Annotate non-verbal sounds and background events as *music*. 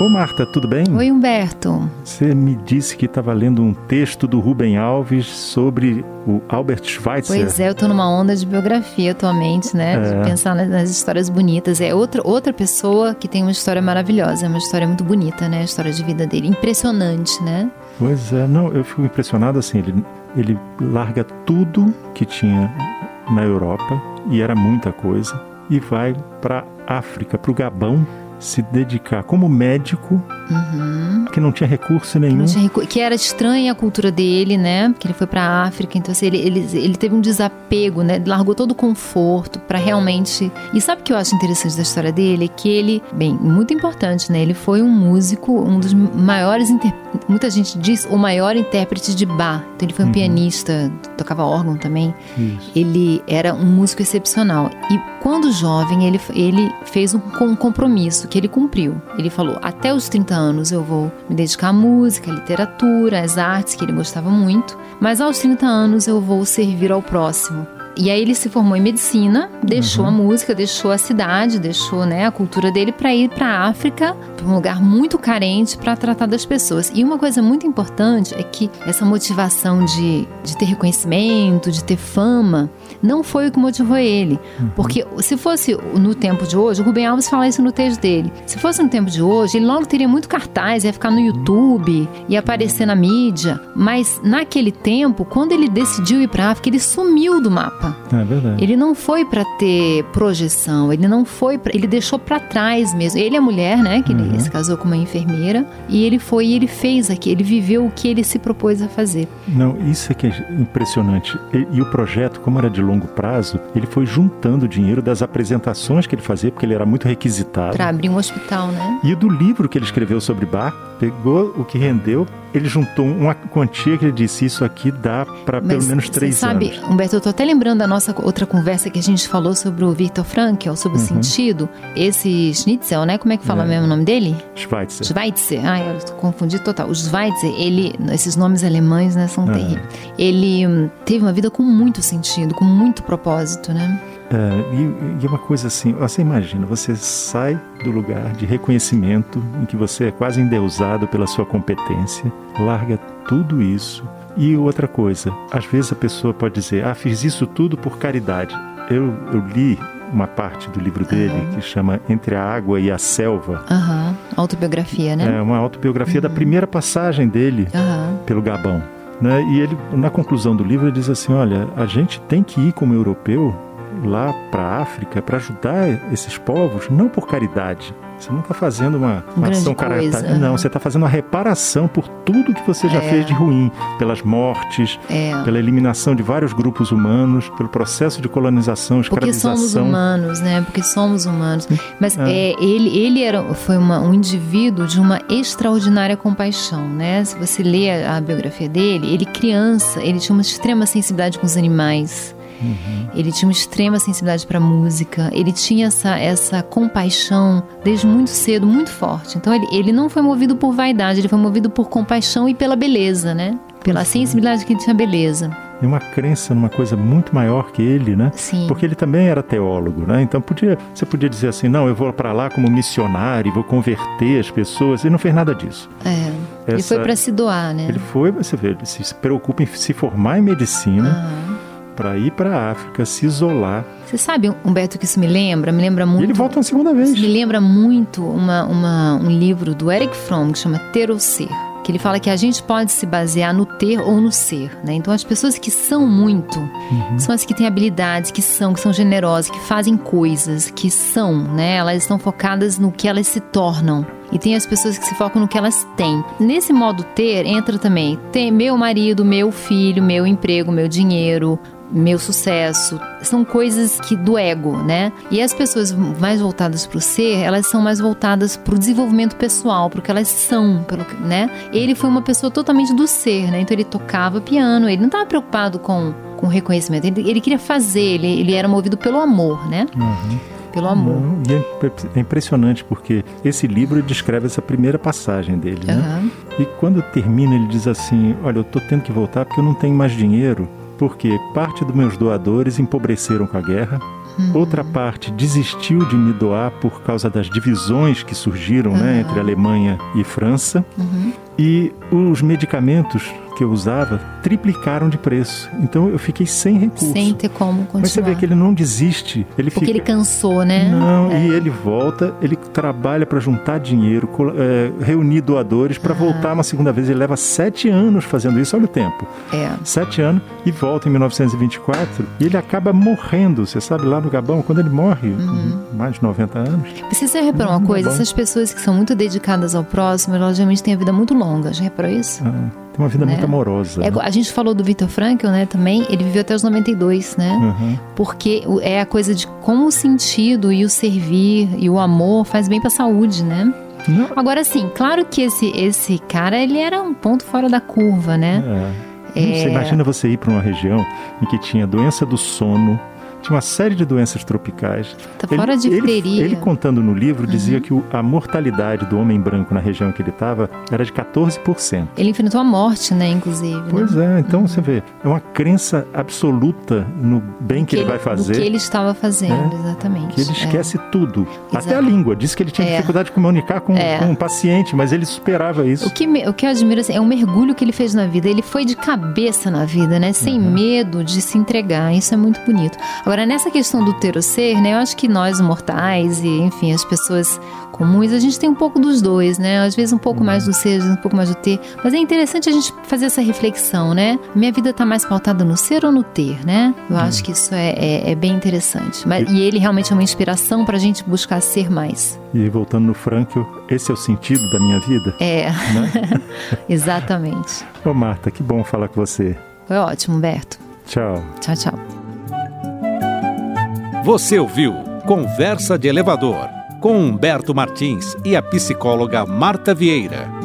Ô Marta, tudo bem? Oi, Humberto. Você me disse que estava lendo um texto do Rubem Alves sobre o Albert Schweitzer. Pois é, eu estou numa onda de biografia atualmente, né? É. De pensar nas, histórias bonitas. É outra, outra pessoa que tem uma história maravilhosa, é uma história muito bonita, né? A história de vida dele. Impressionante, né? Pois é, não, eu fico impressionado assim, ele, ele larga tudo que tinha na Europa, e era muita coisa, e vai para África, para o Gabão, se dedicar como médico, uhum. que não tinha recurso nenhum. Tinha recu que era estranha a cultura dele, né? Que ele foi para a África, então assim, ele, ele, ele teve um desapego, né? Largou todo o conforto para realmente. E sabe o que eu acho interessante da história dele? É que ele, bem, muito importante, né? Ele foi um músico, um dos maiores. Inter... Muita gente diz o maior intérprete de bar. Então ele foi um uhum. pianista, tocava órgão também. Isso. Ele era um músico excepcional. E quando jovem, ele, ele fez um, um compromisso que ele cumpriu. Ele falou: até os 30 anos eu vou me dedicar à música, à literatura, às artes, que ele gostava muito, mas aos 30 anos eu vou servir ao próximo. E aí ele se formou em medicina, deixou uhum. a música, deixou a cidade, deixou né, a cultura dele para ir para a África, para um lugar muito carente para tratar das pessoas. E uma coisa muito importante é que essa motivação de, de ter reconhecimento, de ter fama, não foi o que motivou ele. Uhum. Porque se fosse no tempo de hoje, o Rubem Alves fala isso no texto dele. Se fosse no tempo de hoje, ele logo teria muito cartaz, ia ficar no YouTube, ia aparecer na mídia. Mas naquele tempo, quando ele decidiu ir para a África, ele sumiu do mapa É verdade. Ele não foi para ter projeção, ele não foi, pra, ele deixou para trás mesmo. Ele é mulher, né, que uhum. ele se casou com uma enfermeira e ele foi e ele fez aqui, ele viveu o que ele se propôs a fazer. Não, isso é que é impressionante. E, e o projeto, como era de longo prazo, ele foi juntando dinheiro das apresentações que ele fazia, porque ele era muito requisitado. Para abrir um hospital, né? E do livro que ele escreveu sobre Bach, pegou o que rendeu ele juntou uma quantia que ele disse: Isso aqui dá para pelo menos três sabe, anos. Sabe, Humberto, eu tô até lembrando da nossa outra conversa que a gente falou sobre o Viktor Frankl, sobre uhum. o sentido. Esse Schnitzel, né? Como é que fala é. mesmo o nome dele? Schweitzer. Schweitzer. Ah, eu confundi total. O Schweitzer, ele, esses nomes alemães, né, são uhum. terríveis. Ele hum, teve uma vida com muito sentido, com muito propósito, né? É, e, e uma coisa assim, você imagina, você sai do lugar de reconhecimento em que você é quase endeusado pela sua competência, larga tudo isso. E outra coisa, às vezes a pessoa pode dizer, ah, fiz isso tudo por caridade. Eu, eu li uma parte do livro dele uhum. que chama Entre a Água e a Selva. Uhum. Autobiografia, né? É uma autobiografia uhum. da primeira passagem dele pelo Gabão. Né? E ele, na conclusão do livro, ele diz assim: olha, a gente tem que ir como europeu lá para a África para ajudar esses povos, não por caridade. Você não está fazendo uma, uma ação caritária. Não, você está fazendo uma reparação por tudo que você já é. fez de ruim, pelas mortes, é. pela eliminação de vários grupos humanos, pelo processo de colonização, escravização. Porque somos humanos, né? Porque somos humanos. Mas é. é ele, ele era, foi uma, um indivíduo de uma extraordinária compaixão, né? Se você lê a, a biografia dele, ele criança, ele tinha uma extrema sensibilidade com os animais. Uhum. Ele tinha uma extrema sensibilidade para música, ele tinha essa, essa compaixão desde muito cedo, muito forte. Então ele, ele não foi movido por vaidade, ele foi movido por compaixão e pela beleza, né? Pela sensibilidade que ele tinha beleza e uma crença numa coisa muito maior que ele, né? Sim. Porque ele também era teólogo, né? Então podia, você podia dizer assim, não, eu vou para lá como missionário, vou converter as pessoas. Ele não fez nada disso. É. Essa, ele foi para se doar, né? Ele foi, você vê, ele se preocupa em se formar em medicina. Uhum para ir para a África, se isolar. Você sabe, Humberto, que isso me lembra? Me lembra muito. E ele volta uma segunda vez. me lembra muito uma, uma, um livro do Eric Fromm que chama Ter ou Ser. Que ele fala que a gente pode se basear no ter ou no ser, né? Então as pessoas que são muito uhum. são as que têm habilidades, que são, que são generosas, que fazem coisas, que são, né? Elas estão focadas no que elas se tornam e tem as pessoas que se focam no que elas têm. Nesse modo ter entra também tem meu marido, meu filho, meu emprego, meu dinheiro, meu sucesso, são coisas que do ego, né? E as pessoas mais voltadas para o ser, elas são mais voltadas para o desenvolvimento pessoal, porque elas são, pelo, né? Ele foi uma pessoa totalmente do ser, né? Então ele tocava piano, ele não estava preocupado com com reconhecimento, ele, ele queria fazer, ele, ele era movido pelo amor, né? Uhum pelo amor. Não, e é, é impressionante porque esse livro descreve essa primeira passagem dele, uhum. né? E quando termina, ele diz assim: Olha, eu estou tendo que voltar porque eu não tenho mais dinheiro porque parte dos meus doadores empobreceram com a guerra Uhum. Outra parte desistiu de me doar por causa das divisões que surgiram uhum. né, entre Alemanha e França. Uhum. E os medicamentos que eu usava triplicaram de preço. Então eu fiquei sem recurso. Sem ter como continuar. Mas você vê que ele não desiste. Ele Porque fica... ele cansou, né? Não, é. e ele volta, ele trabalha para juntar dinheiro, é, reunir doadores para ah. voltar uma segunda vez. Ele leva sete anos fazendo isso, olha o tempo. É. Sete anos e volta em 1924 e ele acaba morrendo. Você sabe, lá no Gabão, quando ele morre, uhum. com mais de 90 anos. Você já reparou uma coisa? Essas pessoas que são muito dedicadas ao próximo, elas geralmente têm a vida muito longa. Já reparou isso? Ah. Tem uma vida né? muito amorosa. É, né? A gente falou do Victor Frankl, né, também. Ele viveu até os 92, né? Uhum. Porque é a coisa de como o sentido e o servir e o amor faz bem para a saúde, né? Não. Agora sim, claro que esse, esse cara, ele era um ponto fora da curva, né? É. É... Você imagina você ir para uma região em que tinha doença do sono, tinha uma série de doenças tropicais. Tá fora de ele, ele, contando no livro, dizia uhum. que o, a mortalidade do homem branco na região que ele estava era de 14%. Ele enfrentou a morte, né, inclusive. Né? Pois né? é, então uhum. você vê, é uma crença absoluta no bem que, que, ele vai fazer. O que ele estava fazendo, é, exatamente. Que ele esquece é. tudo. Exato. Até a língua. Disse que ele tinha é. dificuldade de comunicar com, é. com um paciente, mas ele superava isso. O que, me, o que eu admiro assim, é o mergulho que ele fez na vida. Ele foi de cabeça na vida, né? Sem uhum. medo de se entregar. Isso é muito bonito. Agora, Agora, nessa questão do ter ou ser, né, eu acho que nós mortais e, enfim, as pessoas comuns, a gente tem um pouco dos dois, né? Às vezes um pouco mais do ser, um pouco mais do ter. Mas é interessante a gente fazer essa reflexão, né? Minha vida está mais pautada no ser ou no ter, né? Eu acho que isso é, é, é bem interessante. Mas, e ele realmente é uma inspiração para a gente buscar ser mais. E voltando no Frank, esse é o sentido da minha vida? É, né? *laughs* exatamente. Ô Marta, que bom falar com você. Foi ótimo, Humberto. Tchau. Tchau, tchau. Você ouviu Conversa de Elevador com Humberto Martins e a psicóloga Marta Vieira.